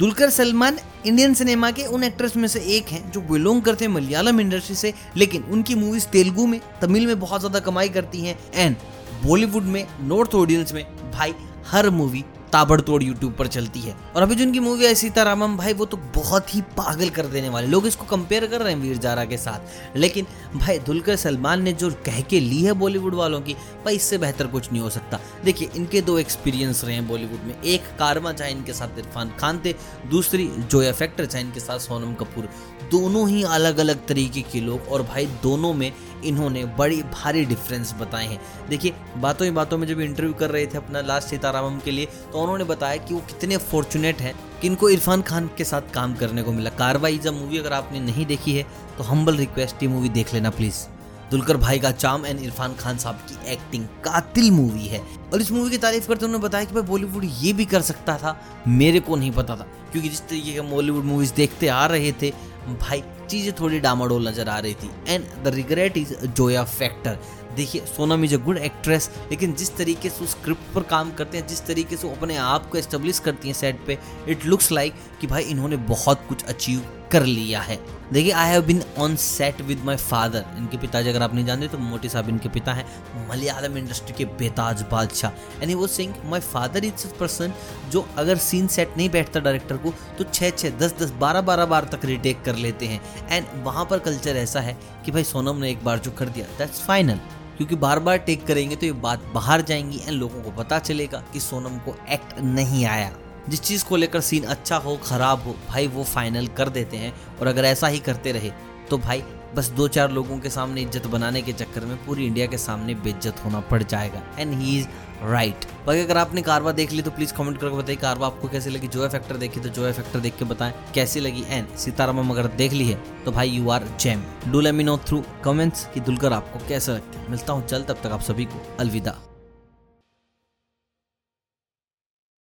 Dulquer Salman Indian cinema के उन actress में से एक हैं जो बिलोंग करते हैं मलयालम इंडस्ट्री से, लेकिन उनकी मूवीज़ तेलुगु में, तमिल में बहुत ज़्यादा कमाई करती हैं। एंड बॉलीवुड में नॉर्थ ऑडियंस में, भाई, हर मूवी ताबड़तोड़ यूट्यूब पर चलती है। और अभी जो उनकी मूवी है सीतारामम, भाई, वो तो बहुत ही पागल कर देने वाले। लोग इसको कंपेयर कर रहे हैं वीर जारा के साथ। लेकिन, भाई, दुलकर सलमान ने जो कह के ली है बॉलीवुड वालों की, भाई, इससे बेहतर कुछ नहीं हो सकता। देखिए, इनके दो एक्सपीरियंस रहे हैं बॉलीवुड में। एक कारमा चाहे इनके साथ इरफान खान थे। दूसरी जोया फैक्टर चाहे इनके साथ सोनम कपूर। दोनों ही अलग अलग तरीके के लोग। और भाई, दोनों में इन्होंने बड़ी भारी डिफरेंस बताए हैं। देखिए, बातों ही बातों में जब इंटरव्यू कर रहे थे अपना लास्ट सीतारामम के लिए तो उन्होंने बताया कि वो कितने फॉर्चुनेट हैं कि इनको इरफान खान के साथ काम करने को मिला। कार्रवाई जब मूवी अगर आपने नहीं देखी है तो हम्बल रिक्वेस्ट ये मूवी देख लेना प्लीज़ दुलकर भाई का चाम एंड इरफान खान साहब की एक्टिंग कातिल मूवी है। और इस मूवी की तारीफ़ करते उन्होंने बताया कि भाई बॉलीवुड ये भी कर सकता था, मेरे को नहीं पता था। क्योंकि जिस तरीके के बॉलीवुड मूवीज़ देखते आ रहे थे, भाई चीज़ें थोड़ी डामाडोल नज़र आ रही थी। And the regret is Zoya factor देखिए Sonam is a good actress लेकिन जिस तरीके से उस स्क्रिप्ट पर काम करते हैं, जिस तरीके से वो अपने आप को एस्टेब्लिश करती हैं सेट पे इट लुक्स लाइक कि भाई इन्होंने बहुत कुछ अचीव कर लिया है। देखिए I have been on set with my father इनके पिताजी, अगर आप नहीं जानते तो मोटी साहब इनके पिता हैं, मलयालम इंडस्ट्री के बेताज बादशाह। एंड वो Singh my father is person जो अगर सीन सेट नहीं बैठता डायरेक्टर को तो छः छः दस दस बारह बारह बार तक रिटेक कर लेते हैं। एंड वहाँ पर कल्चर ऐसा है कि भाई सोनम ने एक बार जो कर दिया दैट्स फाइनल क्योंकि बार बार टेक करेंगे तो ये बात बाहर जाएँगी एंड लोगों को पता चलेगा कि सोनम को एक्ट नहीं आया। जिस चीज़ को लेकर सीन अच्छा हो, खराब हो, भाई वो फाइनल कर देते हैं। और अगर ऐसा ही करते रहे तो भाई, बस दो चार लोगों के सामने इज़्ज़त बनाने के चक्कर में पूरी इंडिया के सामने बेइज्जत होना पड़ जाएगा। एंड ही इज़ राइट बाकी अगर आपने कारवा देख ली तो प्लीज़ कमेंट करके बताइए, कारवा आपको कैसी लगी? जो फैक्टर देखी तो जो फैक्टर देख के बताएँ, कैसी लगी? एंड सीतारामम अगर देख ली है तो भाई you are gem do let me know through comments की दुलकर आपको कैसा लगता है। मिलता हूँ चल तब तक आप सभी को अलविदा।